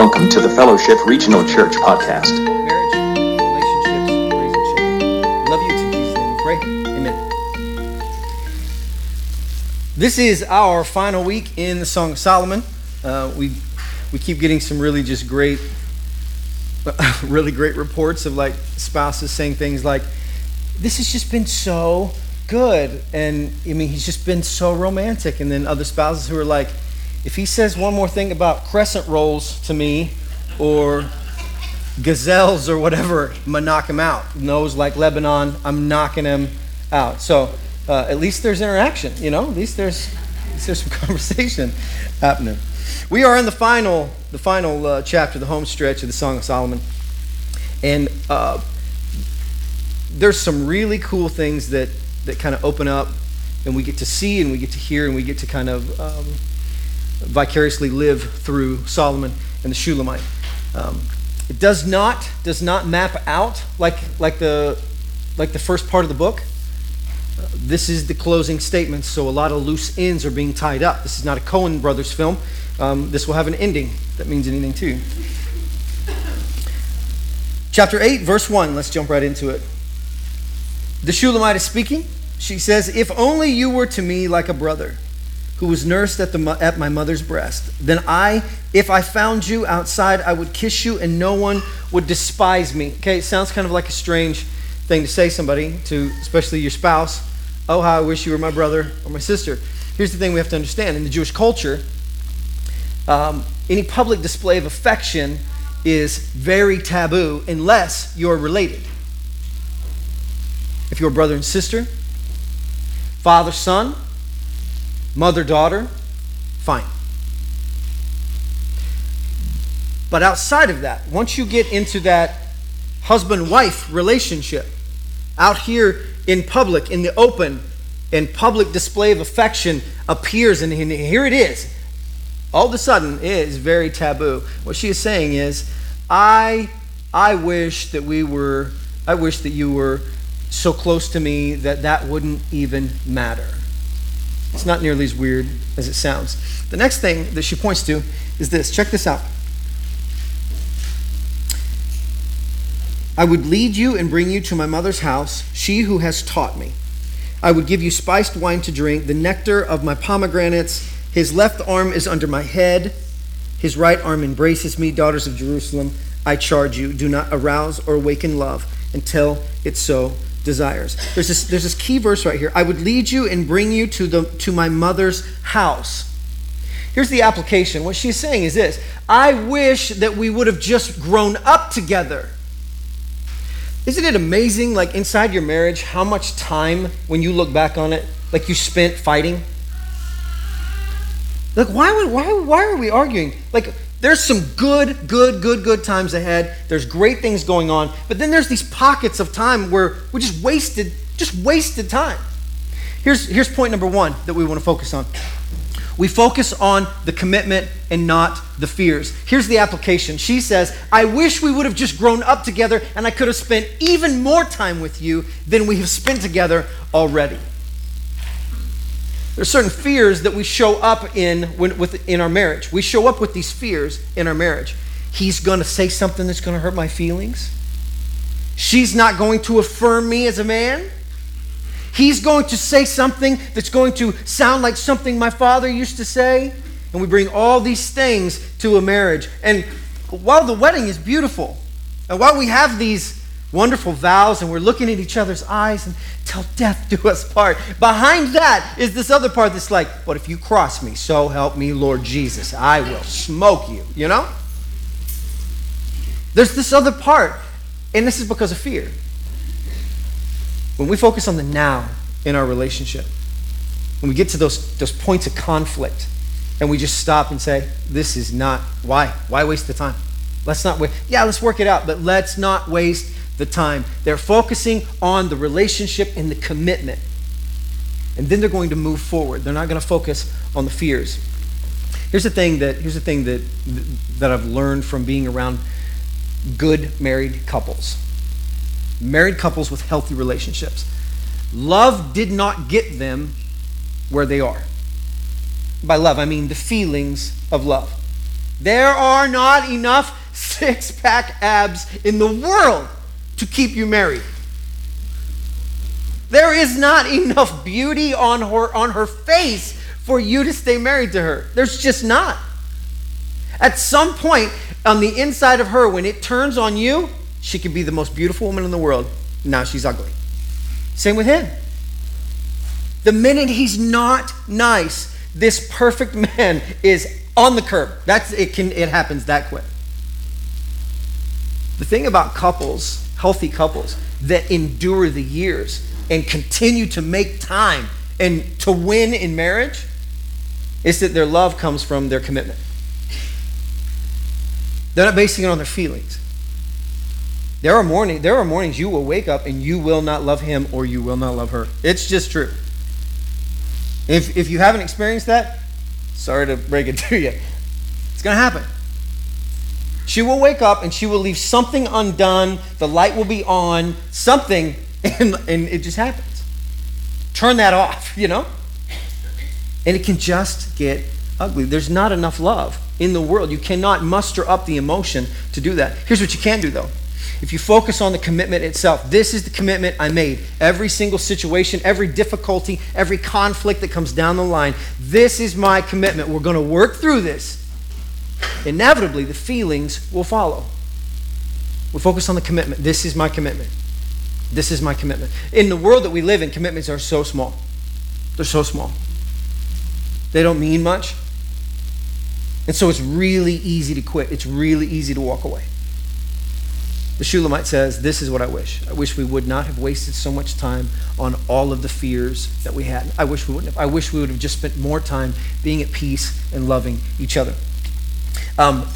Welcome to the Fellowship Regional Church podcast. marriage, relationships, raising children. Love you. In Jesus' name pray. Amen. This is our final week in the Song of Solomon. Uh, we we keep getting some really just great, really great reports of like spouses saying things like, "This has just been so good," and I mean, he's just been so romantic. And then other spouses who are like, "If he says one more thing about crescent rolls to me, or gazelles or whatever, I'm gonna knock him out. Nose like Lebanon, I'm knocking him out. So uh, at least there's interaction, you know. At least there's, at least there's some conversation happening. We are in the final, the final uh, chapter, the home stretch of the Song of Solomon, and uh, there's some really cool things that that kind of open up, and we get to see, and we get to hear, and we get to kind of um, vicariously live through Solomon and the Shulamite. Um, it does not does not map out like like the like the first part of the book. Uh, this is the closing statement, so a lot of loose ends are being tied up. This is not a Coen brothers film. Um, this will have an ending that means anything too. Chapter 8, verse 1. Let's jump right into it. The Shulamite is speaking. She says, If only you were to me like a brother who was nursed at, the, at my mother's breast, then I, if I found you outside, I would kiss you and no one would despise me. Okay, it sounds kind of like a strange thing to say somebody, to especially your spouse. Oh, how I wish you were my brother or my sister. Here's the thing we have to understand in the Jewish culture, um, any public display of affection is very taboo unless you're related. If you're a brother and sister, father, son, mother, daughter, fine. But outside of that, once you get into that husband wife relationship, out here in public, in the open, and public display of affection appears, and here it is. All of a sudden, it is very taboo. What she is saying is, I, I wish that we were, I wish that you were so close to me that that wouldn't even matter. It's not nearly as weird as it sounds. The next thing that she points to is this. Check this out. I would lead you and bring you to my mother's house, she who has taught me. I would give you spiced wine to drink, the nectar of my pomegranates. His left arm is under my head, his right arm embraces me. Daughters of Jerusalem, I charge you, do not arouse or awaken love until it so desires. There's this, there's this key verse right here. I would lead you and bring you to, the, to my mother's house. Here's the application. What she's saying is this I wish that we would have just grown up together. Isn't it amazing, like inside your marriage, how much time, when you look back on it, like you spent fighting? Like, why, would, why, why are we arguing? Like, there's some good, good, good, good times ahead. There's great things going on. But then there's these pockets of time where we just wasted, just wasted time. Here's, here's point number one that we want to focus on. We focus on the commitment and not the fears. Here's the application. She says, I wish we would have just grown up together and I could have spent even more time with you than we have spent together already. There's certain fears that we show up in when, with, in our marriage. We show up with these fears in our marriage. He's going to say something that's going to hurt my feelings. She's not going to affirm me as a man. He's going to say something that's going to sound like something my father used to say. And we bring all these things to a marriage. And while the wedding is beautiful, and while we have these wonderful vows and we're looking at each other's eyes and till death do us part, behind that is this other part that's like, but if you cross me, so help me, Lord Jesus, I will smoke you, you know? There's this other part, and this is because of fear. When we focus on the now in our relationship, when we get to those, those points of conflict, and we just stop and say, This is not, why? Why waste the time? Let's not wait. Yeah, let's work it out, but let's not waste the time. They're focusing on the relationship and the commitment. And then they're going to move forward. They're not going to focus on the fears. Here's the thing that here's the thing that that I've learned from being around good married couples married couples with healthy relationships. Love did not get them where they are. By love, I mean the feelings of love. There are not enough six pack abs in the world to keep you married. There is not enough beauty on her, on her face for you to stay married to her. There's just not. At some point on the inside of her, when it turns on you, she could be the most beautiful woman in the world. Now she's ugly. Same with him. The minute he's not nice, this perfect man is on the curb. That's it can it happens that quick. The thing about couples, healthy couples that endure the years and continue to make time and to win in marriage is that their love comes from their commitment. They're not basing it on their feelings. There are morning there are mornings you will wake up and you will not love him or you will not love her. It's just true. If if you haven't experienced that, sorry to break it to you. It's going to happen. She will wake up and she will leave something undone, the light will be on, something and, and it just happens. Turn that off, you know? And it can just get ugly. There's not enough love in the world. You cannot muster up the emotion to do that. Here's what you can do, though. If you focus on the commitment itself, this is the commitment I made. Every single situation, every difficulty, every conflict that comes down the line, this is my commitment. We're going to work through this. Inevitably, the feelings will follow. We focus on the commitment. This is my commitment. This is my commitment. In the world that we live in, commitments are so small. They're so small. They don't mean much. And so it's really easy to quit. It's really easy to walk away. The Shulamite says, This is what I wish. I wish we would not have wasted so much time on all of the fears that we had. I wish we wouldn't have. I wish we would have just spent more time being at peace and loving each other. Um,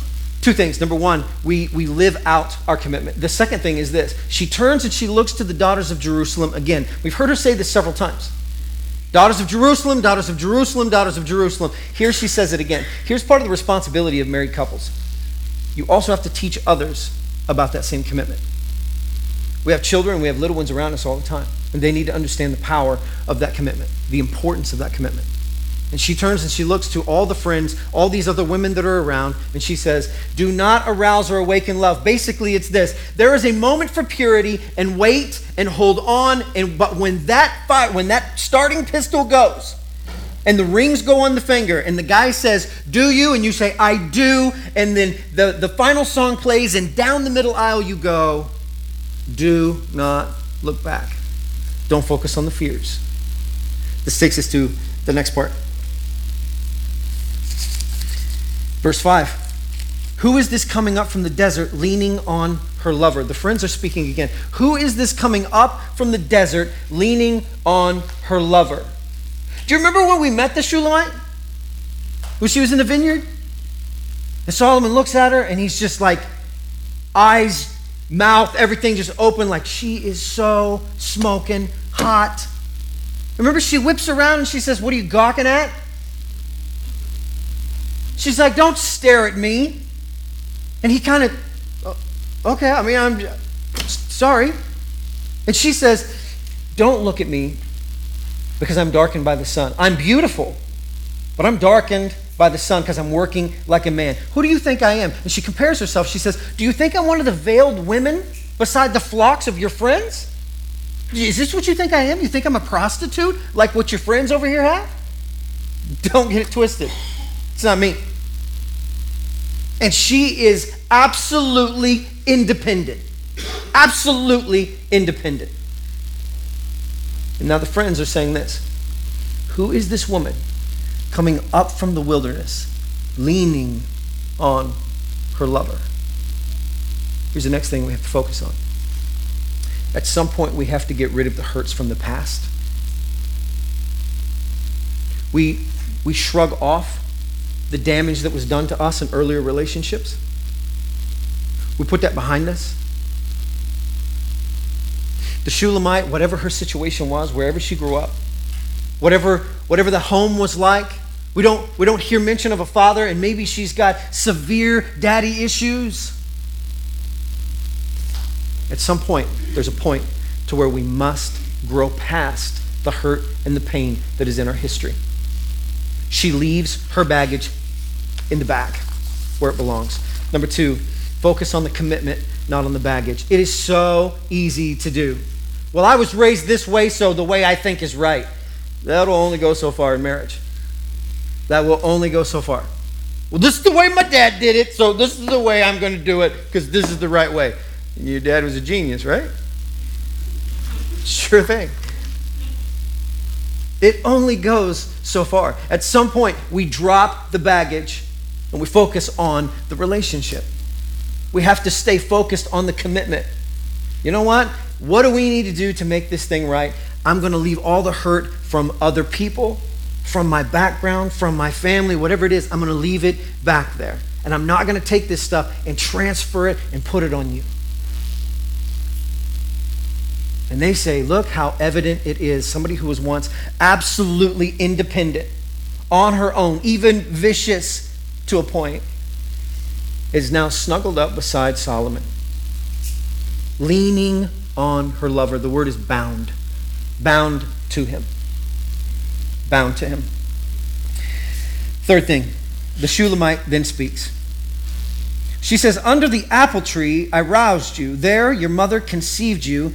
Two things. Number one, we, we live out our commitment. The second thing is this she turns and she looks to the daughters of Jerusalem again. We've heard her say this several times. Daughters of Jerusalem, daughters of Jerusalem, daughters of Jerusalem. Here she says it again. Here's part of the responsibility of married couples you also have to teach others about that same commitment. We have children, we have little ones around us all the time, and they need to understand the power of that commitment, the importance of that commitment. And she turns and she looks to all the friends, all these other women that are around, and she says, Do not arouse or awaken love. Basically, it's this there is a moment for purity and wait and hold on. And but when that fire, when that starting pistol goes, and the rings go on the finger, and the guy says, Do you? And you say, I do. And then the, the final song plays, and down the middle aisle you go, Do not look back. Don't focus on the fears. This takes us to the next part. Verse 5 Who is this coming up from the desert leaning on her lover? The friends are speaking again. Who is this coming up from the desert leaning on her lover? Do you remember when we met the Shulamite? When she was in the vineyard? And Solomon looks at her and he's just like, eyes, mouth, everything just open, like she is so smoking hot. Remember, she whips around and she says, What are you gawking at? She's like, Don't stare at me. And he kind of, oh, okay, I mean, I'm sorry. And she says, Don't look at me because I'm darkened by the sun. I'm beautiful, but I'm darkened by the sun because I'm working like a man. Who do you think I am? And she compares herself. She says, Do you think I'm one of the veiled women beside the flocks of your friends? Is this what you think I am? You think I'm a prostitute like what your friends over here have? Don't get it twisted. It's not me. And she is absolutely independent. Absolutely independent. And now the friends are saying this Who is this woman coming up from the wilderness, leaning on her lover? Here's the next thing we have to focus on. At some point, we have to get rid of the hurts from the past. We, we shrug off the damage that was done to us in earlier relationships. We put that behind us. The Shulamite, whatever her situation was, wherever she grew up, whatever, whatever the home was like, we don't, we don't hear mention of a father, and maybe she's got severe daddy issues. At some point, there's a point to where we must grow past the hurt and the pain that is in our history. She leaves her baggage in the back. where it belongs. Number two, focus on the commitment, not on the baggage. It is so easy to do. Well, I was raised this way, so the way I think is right. That'll only go so far in marriage. That will only go so far. Well, this is the way my dad did it, so this is the way I'm going to do it because this is the right way. Your dad was a genius, right? Sure thing. It only goes so far. At some point, we drop the baggage and we focus on the relationship. We have to stay focused on the commitment. You know what? What do we need to do to make this thing right? I'm going to leave all the hurt from other people, from my background, from my family, whatever it is. I'm going to leave it back there. And I'm not going to take this stuff and transfer it and put it on you. And they say, look how evident it is. Somebody who was once absolutely independent, on her own, even vicious to a point, is now snuggled up beside Solomon, leaning on her lover. The word is bound, bound to him. Bound to him. Third thing, the Shulamite then speaks. She says, Under the apple tree I roused you. There your mother conceived you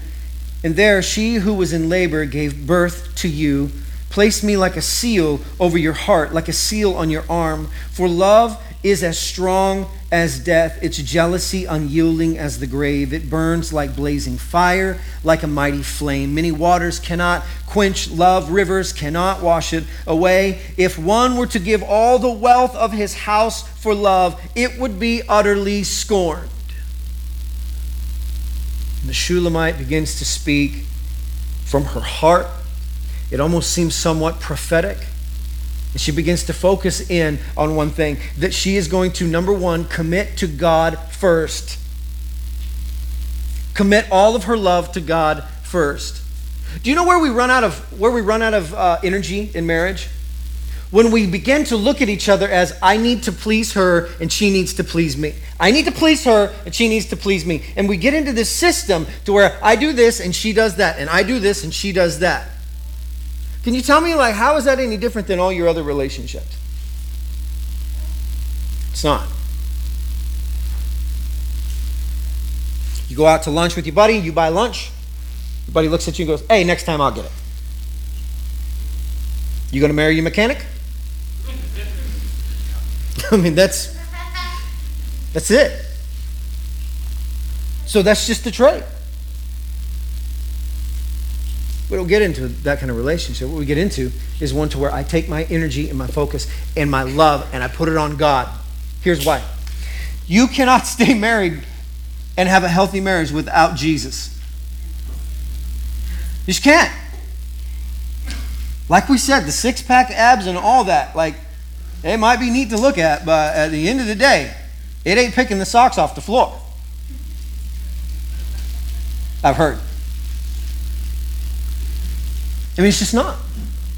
and there she who was in labor gave birth to you. Place me like a seal over your heart, like a seal on your arm. For love is as strong as death, its jealousy unyielding as the grave. It burns like blazing fire, like a mighty flame. Many waters cannot quench love, rivers cannot wash it away. If one were to give all the wealth of his house for love, it would be utterly scorned. The Shulamite begins to speak from her heart. It almost seems somewhat prophetic. And she begins to focus in on one thing that she is going to, number one, commit to God first. Commit all of her love to God first. Do you know where we run out of where we run out of uh, energy in marriage? when we begin to look at each other as I need to please her and she needs to please me. I need to please her and she needs to please me. And we get into this system to where I do this and she does that, and I do this and she does that. Can you tell me, like, how is that any different than all your other relationships? It's not. You go out to lunch with your buddy, you buy lunch. Your buddy looks at you and goes, Hey, next time I'll get it. You to marry your mechanic? I mean, that's that's it. So that's just the trait. We don't get into that kind of relationship. What we get into is one to where I take my energy and my focus and my love and I put it on God. Here's why. You cannot stay married and have a healthy marriage without Jesus. You just can't. Like we said, the six pack abs and all that, like, it might be neat to look at, but at the end of the day, it ain't picking the socks off the floor. I've heard. I mean, it's just not.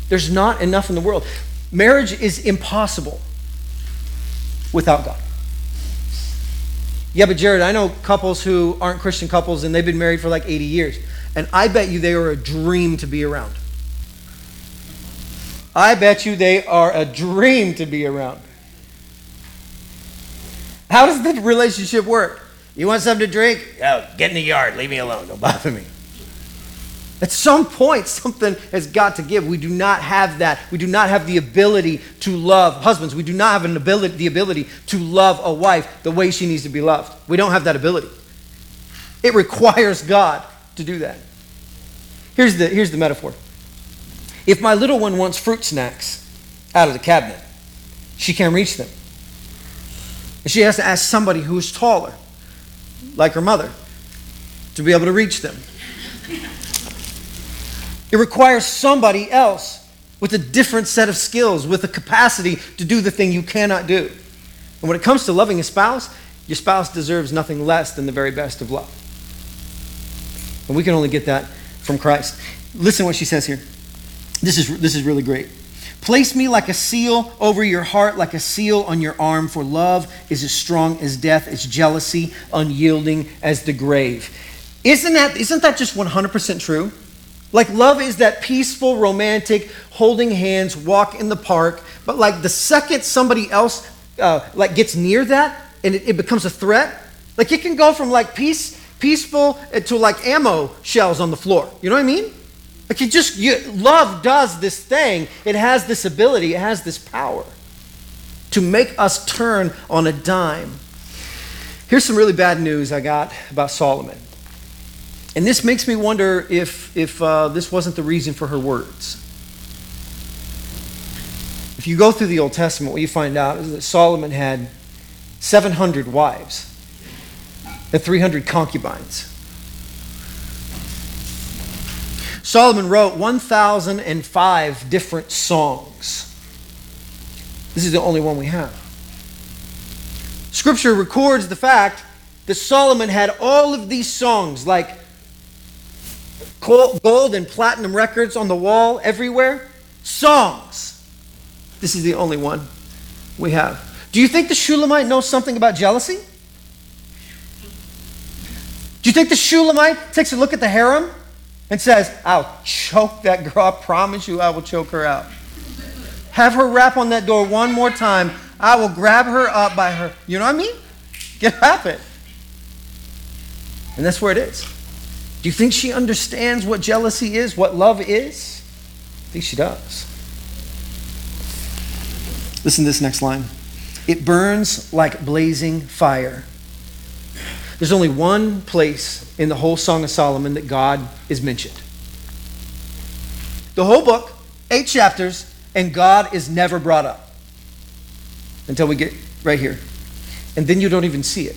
There's not enough in the world. Marriage is impossible without God. Yeah, but Jared, I know couples who aren't Christian couples and they've been married for like 80 years. And I bet you they are a dream to be around. I bet you they are a dream to be around. How does the relationship work? You want something to drink? Oh, get in the yard. Leave me alone. Don't bother me. At some point, something has got to give. We do not have that. We do not have the ability to love husbands. We do not have an ability, the ability to love a wife the way she needs to be loved. We don't have that ability. It requires God to do that. Here's the, here's the metaphor. If my little one wants fruit snacks out of the cabinet, she can't reach them. And she has to ask somebody who is taller, like her mother, to be able to reach them. It requires somebody else with a different set of skills, with a capacity to do the thing you cannot do. And when it comes to loving a spouse, your spouse deserves nothing less than the very best of love. And we can only get that from Christ. Listen what she says here. This is, this is really great. Place me like a seal over your heart, like a seal on your arm, for love is as strong as death, its jealousy unyielding as the grave. Isn't that, isn't that just 100% true? Like, love is that peaceful, romantic, holding hands, walk in the park, but like the second somebody else uh, like gets near that and it, it becomes a threat, like it can go from like peace, peaceful to like ammo shells on the floor. You know what I mean? Like it just you, love does this thing. It has this ability. It has this power to make us turn on a dime. Here's some really bad news I got about Solomon. And this makes me wonder if, if uh, this wasn't the reason for her words. If you go through the Old Testament, what you find out is that Solomon had 700 wives and 300 concubines. Solomon wrote 1,005 different songs. This is the only one we have. Scripture records the fact that Solomon had all of these songs, like gold and platinum records on the wall everywhere. Songs. This is the only one we have. Do you think the Shulamite knows something about jealousy? Do you think the Shulamite takes a look at the harem and says, I'll choke that girl. I promise you I will choke her out. Have her rap on that door one more time. I will grab her up by her. You know what I mean? Get happen. And that's where it is. Do you think she understands what jealousy is, what love is? I think she does. Listen to this next line. It burns like blazing fire. There's only one place in the whole Song of Solomon that God is mentioned. The whole book, eight chapters, and God is never brought up until we get right here. And then you don't even see it.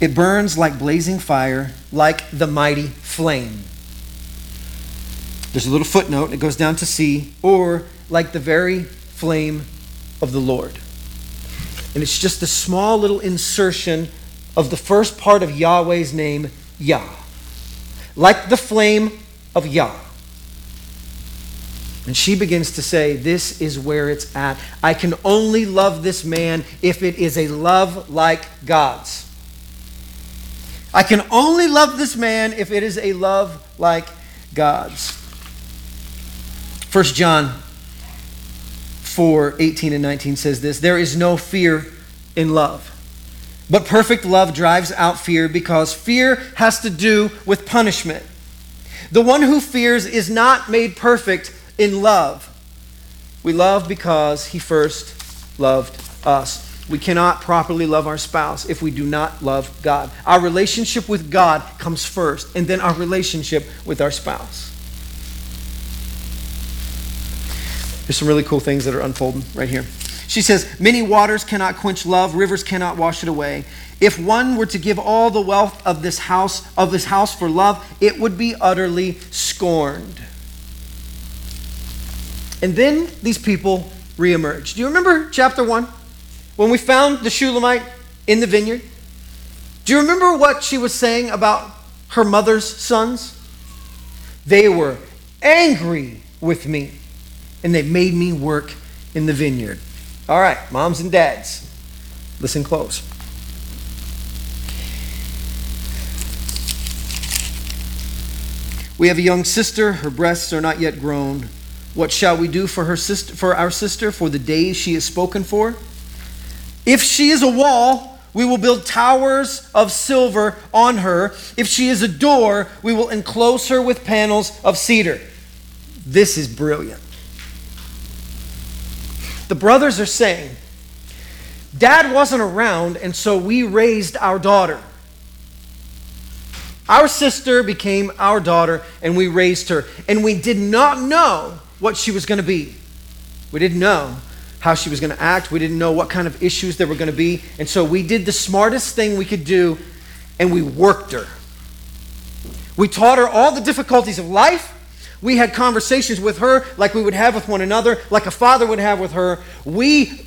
It burns like blazing fire, like the mighty flame. There's a little footnote, it goes down to C, or like the very flame of the Lord. And it's just a small little insertion of the first part of Yahweh's name, Yah. Like the flame of Yah. And she begins to say, This is where it's at. I can only love this man if it is a love like God's. I can only love this man if it is a love like God's. 1 John 4 18 and 19 says this There is no fear in love. But perfect love drives out fear because fear has to do with punishment. The one who fears is not made perfect in love. We love because he first loved us. We cannot properly love our spouse if we do not love God. Our relationship with God comes first, and then our relationship with our spouse. There's some really cool things that are unfolding right here. She says, Many waters cannot quench love, rivers cannot wash it away. If one were to give all the wealth of this house, of this house for love, it would be utterly scorned. And then these people reemerge. Do you remember chapter 1? When we found the Shulamite in the vineyard? Do you remember what she was saying about her mother's sons? They were angry with me, and they made me work in the vineyard. All right, moms and dads, listen close. We have a young sister, her breasts are not yet grown. What shall we do for her sister for our sister for the days she is spoken for? If she is a wall, we will build towers of silver on her. If she is a door, we will enclose her with panels of cedar. This is brilliant. The brothers are saying, Dad wasn't around, and so we raised our daughter. Our sister became our daughter, and we raised her. And we did not know what she was going to be. We didn't know how she was going to act. We didn't know what kind of issues there were going to be. And so we did the smartest thing we could do, and we worked her. We taught her all the difficulties of life. We had conversations with her like we would have with one another, like a father would have with her. We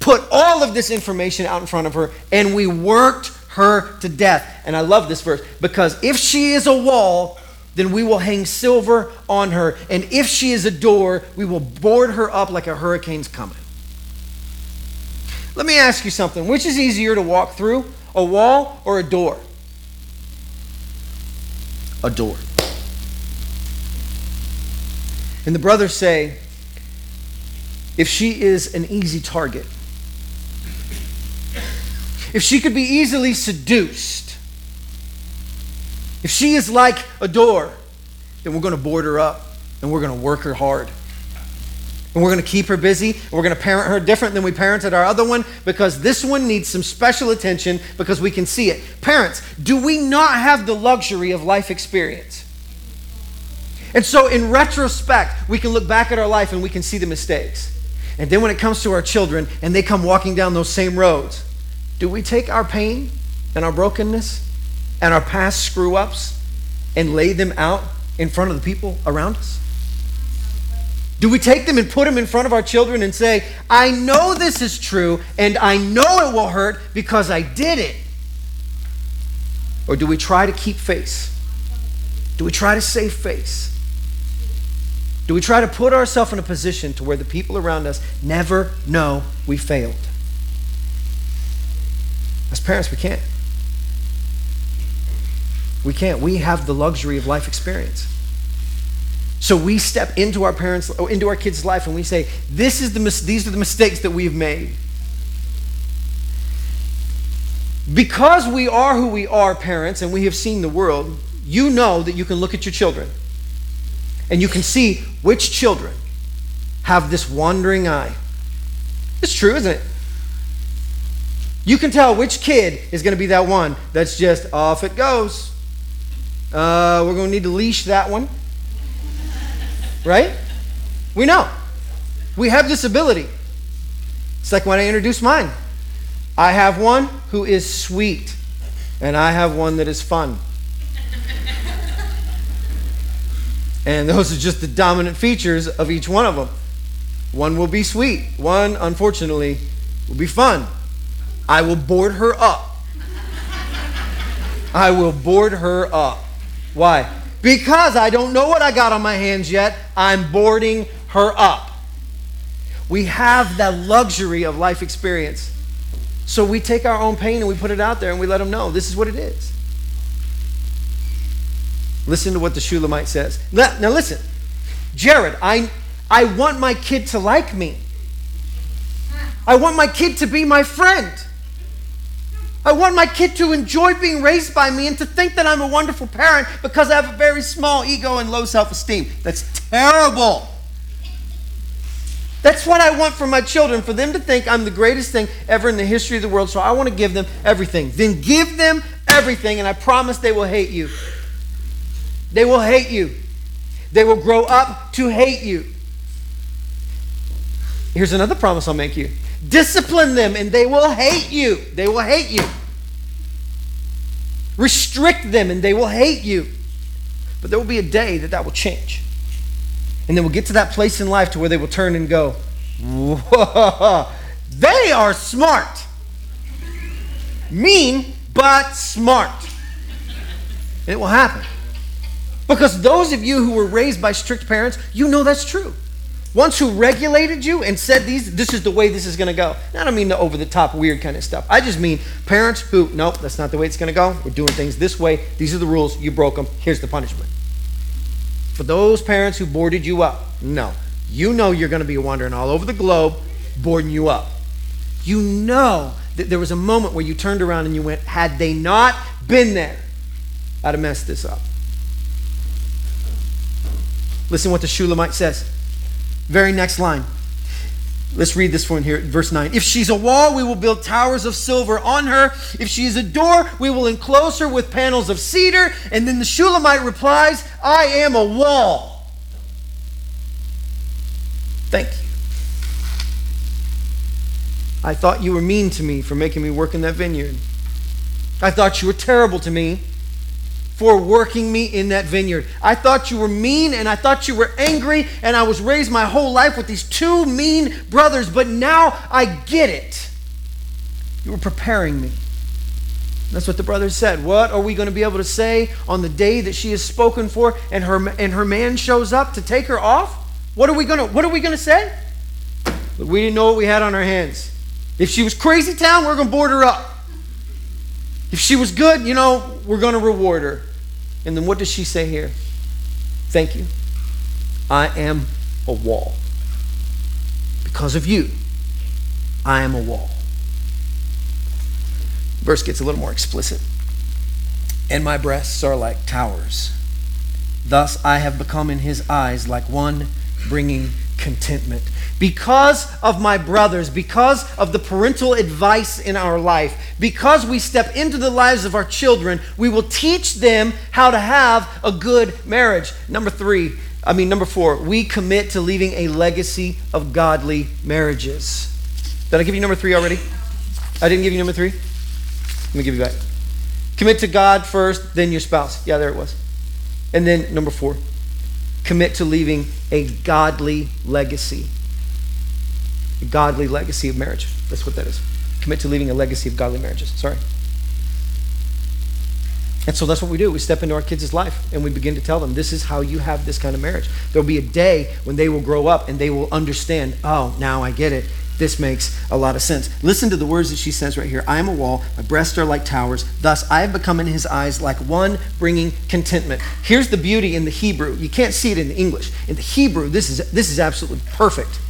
put all of this information out in front of her, and we worked her to death. And I love this verse because if she is a wall, then we will hang silver on her. And if she is a door, we will board her up like a hurricane's coming. Let me ask you something. Which is easier to walk through, a wall or a door? A door. And the brothers say, if she is an easy target, if she could be easily seduced, if she is like a door, then we're going to board her up and we're going to work her hard. And we're going to keep her busy. And we're going to parent her different than we parented our other one because this one needs some special attention because we can see it. Parents, do we not have the luxury of life experience? And so, in retrospect, we can look back at our life and we can see the mistakes. And then, when it comes to our children and they come walking down those same roads, do we take our pain and our brokenness and our past screw ups and lay them out in front of the people around us? Do we take them and put them in front of our children and say, I know this is true and I know it will hurt because I did it? Or do we try to keep face? Do we try to save face? Do we try to put ourselves in a position to where the people around us never know we failed? As parents, we can't. We can't. We have the luxury of life experience. So we step into our parents, into our kids' life, and we say, "This is the these are the mistakes that we've made." Because we are who we are, parents, and we have seen the world, you know that you can look at your children and you can see which children have this wandering eye. It's true, isn't it? You can tell which kid is going to be that one that's just off it goes. Uh, we're going to need to leash that one. Right? We know. We have this ability. It's like when I introduce mine. I have one who is sweet, and I have one that is fun. And those are just the dominant features of each one of them. One will be sweet, one, unfortunately, will be fun. I will board her up. I will board her up. Why? Because I don't know what I got on my hands yet. I'm boarding her up. We have that luxury of life experience. So we take our own pain and we put it out there and we let them know this is what it is. Listen to what the Shulamite says. Now, now listen, Jared, I, I want my kid to like me. I want my kid to be my friend. I want my kid to enjoy being raised by me and to think that I'm a wonderful parent because I have a very small ego and low self esteem. That's terrible. That's what I want for my children, for them to think I'm the greatest thing ever in the history of the world. So I want to give them everything. Then give them everything, and I promise they will hate you. They will hate you. They will grow up to hate you. Here's another promise I'll make you discipline them, and they will hate you. They will hate you. Restrict them, and they will hate you. But there will be a day that that will change. And then we'll get to that place in life to where they will turn and go, Whoa, they are smart. Mean, but smart. It will happen. Because those of you who were raised by strict parents, you know that's true. Ones who regulated you and said these, this is the way this is going to go. I don't mean the over the top weird kind of stuff. I just mean parents who, nope, that's not the way it's going to go. We're doing things this way. These are the rules. You broke them. Here's the punishment. For those parents who boarded you up, no. You know you're going to be wandering all over the globe, boarding you up. You know that there was a moment where you turned around and you went, had they not been there, I'd have messed this up. Listen what the Shulamite says. Very next line. Let's read this one here, verse 9. If she's a wall, we will build towers of silver on her. If she is a door, we will enclose her with panels of cedar. And then the Shulamite replies, I am a wall. Thank you. I thought you were mean to me for making me work in that vineyard. I thought you were terrible to me for working me in that vineyard. I thought you were mean and I thought you were angry, and I was raised my whole life with these two mean brothers, but now I get it. You were preparing me. That's what the brothers said. What are we going to be able to say on the day that she is spoken for and her and her man shows up to take her off? What are we going to what are we going to say? we didn't know what we had on our hands. If she was crazy town, we're going to board her up. If she was good, you know, we're going to reward her. And then what does she say here? Thank you. I am a wall. Because of you, I am a wall. Verse gets a little more explicit. And my breasts are like towers. Thus I have become in his eyes like one bringing contentment. Because of my brothers, because of the parental advice in our life, because we step into the lives of our children, we will teach them how to have a good marriage. Number three, I mean, number four, we commit to leaving a legacy of godly marriages. Did I give you number three already? I didn't give you number three? Let me give you back. Commit to God first, then your spouse. Yeah, there it was. And then number four, commit to leaving a godly legacy. A godly legacy of marriage. That's what that is. Commit to leaving a legacy of godly marriages. Sorry. And so that's what we do. We step into our kids' life and we begin to tell them, this is how you have this kind of marriage. There'll be a day when they will grow up and they will understand, oh, now I get it. This makes a lot of sense. Listen to the words that she says right here I am a wall, my breasts are like towers. Thus I have become in his eyes like one bringing contentment. Here's the beauty in the Hebrew. You can't see it in the English. In the Hebrew, this is, this is absolutely perfect.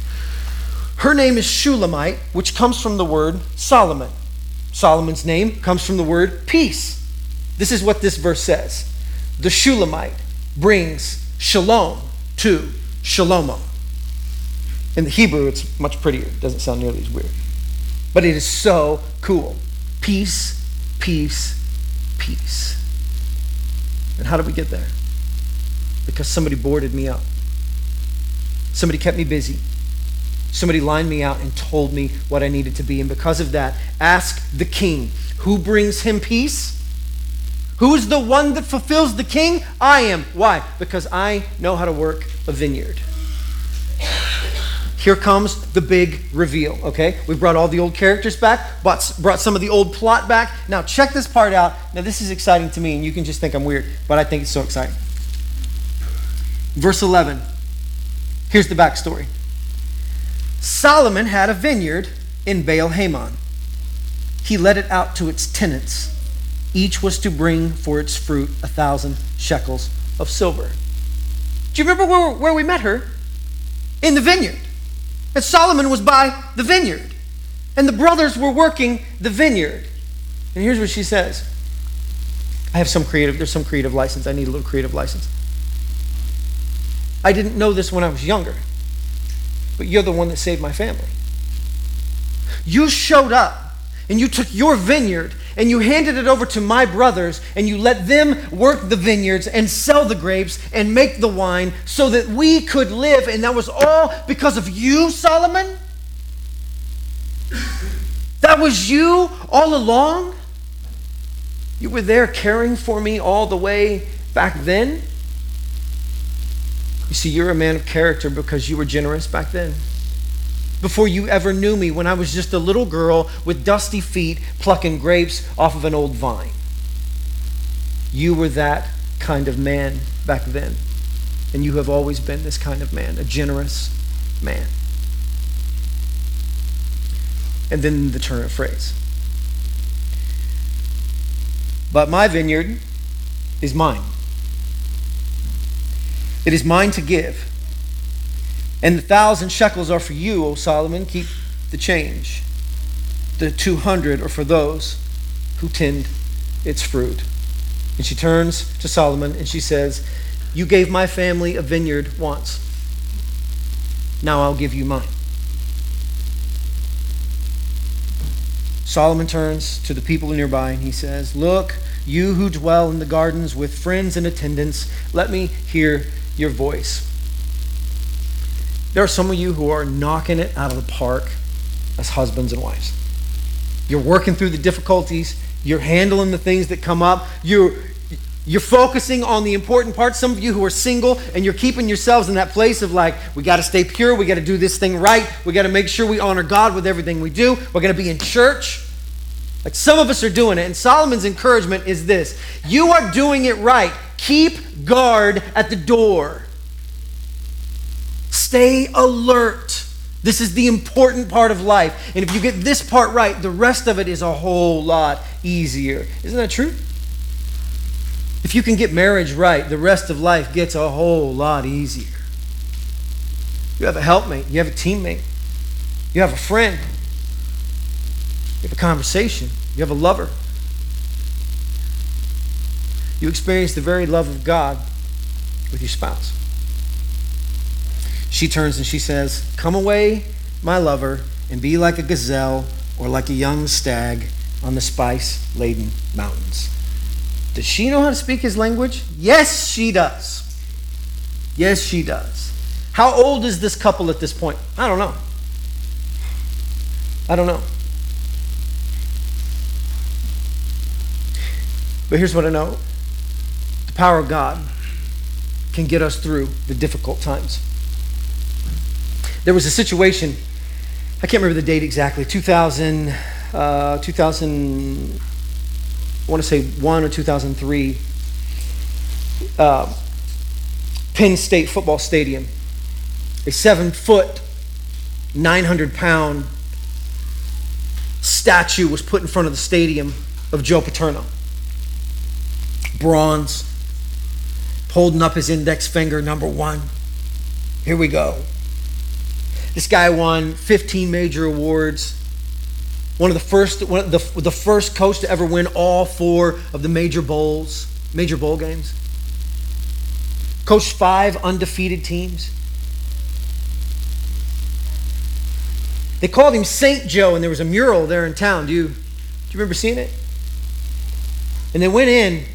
Her name is Shulamite, which comes from the word Solomon. Solomon's name comes from the word peace. This is what this verse says The Shulamite brings shalom to Shalomo. In the Hebrew, it's much prettier. It doesn't sound nearly as weird. But it is so cool. Peace, peace, peace. And how did we get there? Because somebody boarded me up. Somebody kept me busy. Somebody lined me out and told me what I needed to be. And because of that, ask the king who brings him peace? Who's the one that fulfills the king? I am. Why? Because I know how to work a vineyard. Here comes the big reveal, okay? We brought all the old characters back, brought, brought some of the old plot back. Now, check this part out. Now, this is exciting to me, and you can just think I'm weird, but I think it's so exciting. Verse 11. Here's the backstory Solomon had a vineyard in Baal Hamon. He let it out to its tenants. Each was to bring for its fruit a thousand shekels of silver. Do you remember where, where we met her? In the vineyard. And Solomon was by the vineyard. And the brothers were working the vineyard. And here's what she says I have some creative, there's some creative license. I need a little creative license. I didn't know this when I was younger, but you're the one that saved my family. You showed up and you took your vineyard and you handed it over to my brothers and you let them work the vineyards and sell the grapes and make the wine so that we could live. And that was all because of you, Solomon? That was you all along? You were there caring for me all the way back then? You see, you're a man of character because you were generous back then before you ever knew me when I was just a little girl with dusty feet plucking grapes off of an old vine. You were that kind of man back then. And you have always been this kind of man, a generous man. And then the turn of phrase. But my vineyard is mine. It is mine to give. And the thousand shekels are for you, O Solomon. Keep the change. The 200 are for those who tend its fruit. And she turns to Solomon and she says, You gave my family a vineyard once. Now I'll give you mine. Solomon turns to the people nearby and he says, Look, you who dwell in the gardens with friends and attendants, let me hear your voice. There are some of you who are knocking it out of the park as husbands and wives. You're working through the difficulties, you're handling the things that come up, you're you're focusing on the important parts. Some of you who are single and you're keeping yourselves in that place of like, we got to stay pure, we got to do this thing right, we got to make sure we honor God with everything we do. We're going to be in church. Like some of us are doing it. And Solomon's encouragement is this you are doing it right. Keep guard at the door. Stay alert. This is the important part of life. And if you get this part right, the rest of it is a whole lot easier. Isn't that true? If you can get marriage right, the rest of life gets a whole lot easier. You have a helpmate, you have a teammate. You have a friend. You have a conversation. You have a lover. You experience the very love of God with your spouse. She turns and she says, Come away, my lover, and be like a gazelle or like a young stag on the spice laden mountains. Does she know how to speak his language? Yes, she does. Yes, she does. How old is this couple at this point? I don't know. I don't know. But here's what I know the power of God can get us through the difficult times. There was a situation, I can't remember the date exactly, 2000, uh, 2000 I want to say 1 or 2003, uh, Penn State football stadium. A seven foot, 900 pound statue was put in front of the stadium of Joe Paterno. Bronze, holding up his index finger, number one. Here we go. This guy won 15 major awards. One of the first, one of the, the first coach to ever win all four of the major bowls, major bowl games. Coached five undefeated teams. They called him Saint Joe, and there was a mural there in town. Do you, do you remember seeing it? And they went in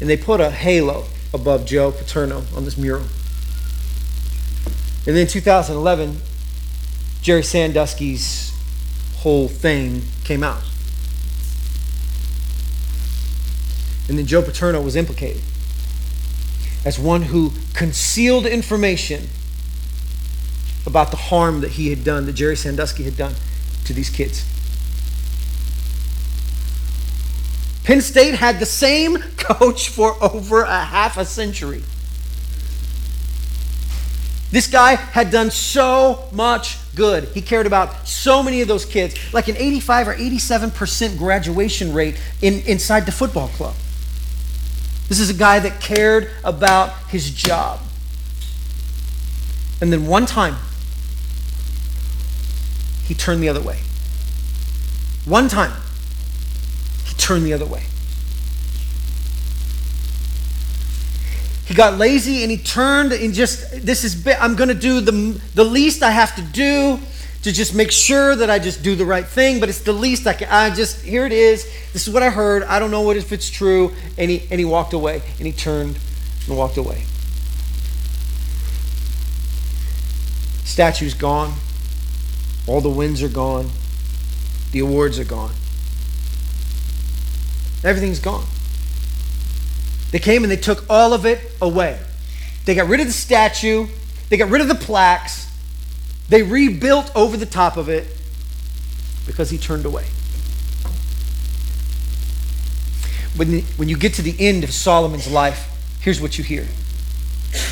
and they put a halo above Joe Paterno on this mural. And then 2011, Jerry Sandusky's whole thing came out. And then Joe Paterno was implicated as one who concealed information about the harm that he had done, that Jerry Sandusky had done to these kids. Penn State had the same coach for over a half a century. This guy had done so much good. He cared about so many of those kids, like an 85 or 87% graduation rate in, inside the football club. This is a guy that cared about his job. And then one time, he turned the other way. One time, he turned the other way. He got lazy and he turned and just, this is, I'm going to do the, the least I have to do to just make sure that I just do the right thing, but it's the least I can. I just, here it is. This is what I heard. I don't know what if it's true. And he, and he walked away and he turned and walked away. Statue's gone. All the wins are gone. The awards are gone. Everything's gone. They came and they took all of it away. They got rid of the statue, they got rid of the plaques, they rebuilt over the top of it because he turned away. When, when you get to the end of Solomon's life, here's what you hear.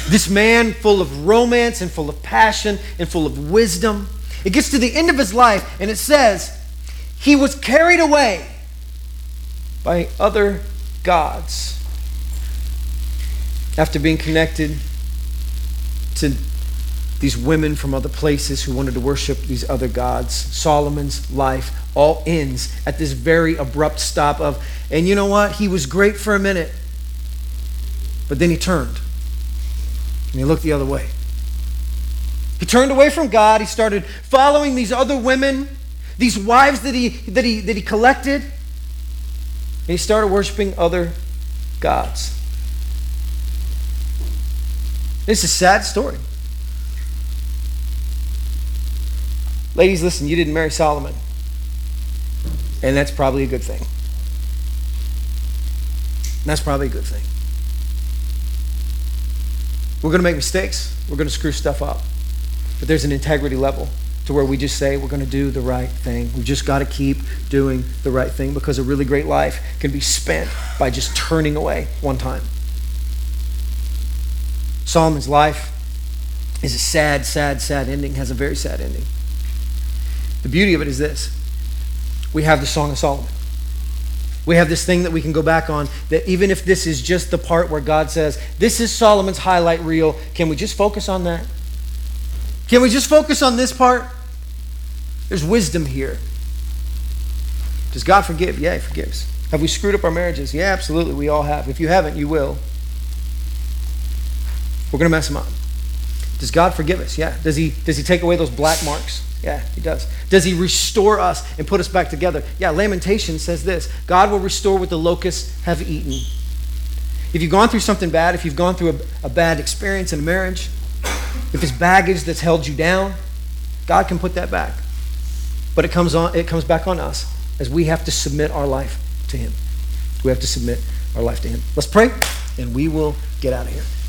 This man, full of romance and full of passion and full of wisdom, it gets to the end of his life and it says, he was carried away by other gods after being connected to these women from other places who wanted to worship these other gods. Solomon's life all ends at this very abrupt stop of, and you know what? He was great for a minute, but then he turned and he looked the other way. He turned away from God. He started following these other women, these wives that he, that he, that he collected, and he started worshiping other gods. It's a sad story. Ladies, listen, you didn't marry Solomon. And that's probably a good thing. That's probably a good thing. We're going to make mistakes. We're going to screw stuff up. But there's an integrity level to where we just say we're going to do the right thing. We've just got to keep doing the right thing because a really great life can be spent by just turning away one time. Solomon's life is a sad, sad, sad ending, has a very sad ending. The beauty of it is this we have the Song of Solomon. We have this thing that we can go back on that even if this is just the part where God says, This is Solomon's highlight reel, can we just focus on that? Can we just focus on this part? There's wisdom here. Does God forgive? Yeah, He forgives. Have we screwed up our marriages? Yeah, absolutely. We all have. If you haven't, you will. We're going to mess them up. Does God forgive us? Yeah. Does he, does he take away those black marks? Yeah, he does. Does he restore us and put us back together? Yeah, Lamentation says this God will restore what the locusts have eaten. If you've gone through something bad, if you've gone through a, a bad experience in a marriage, if it's baggage that's held you down, God can put that back. But it comes on it comes back on us as we have to submit our life to him. We have to submit our life to him. Let's pray and we will get out of here.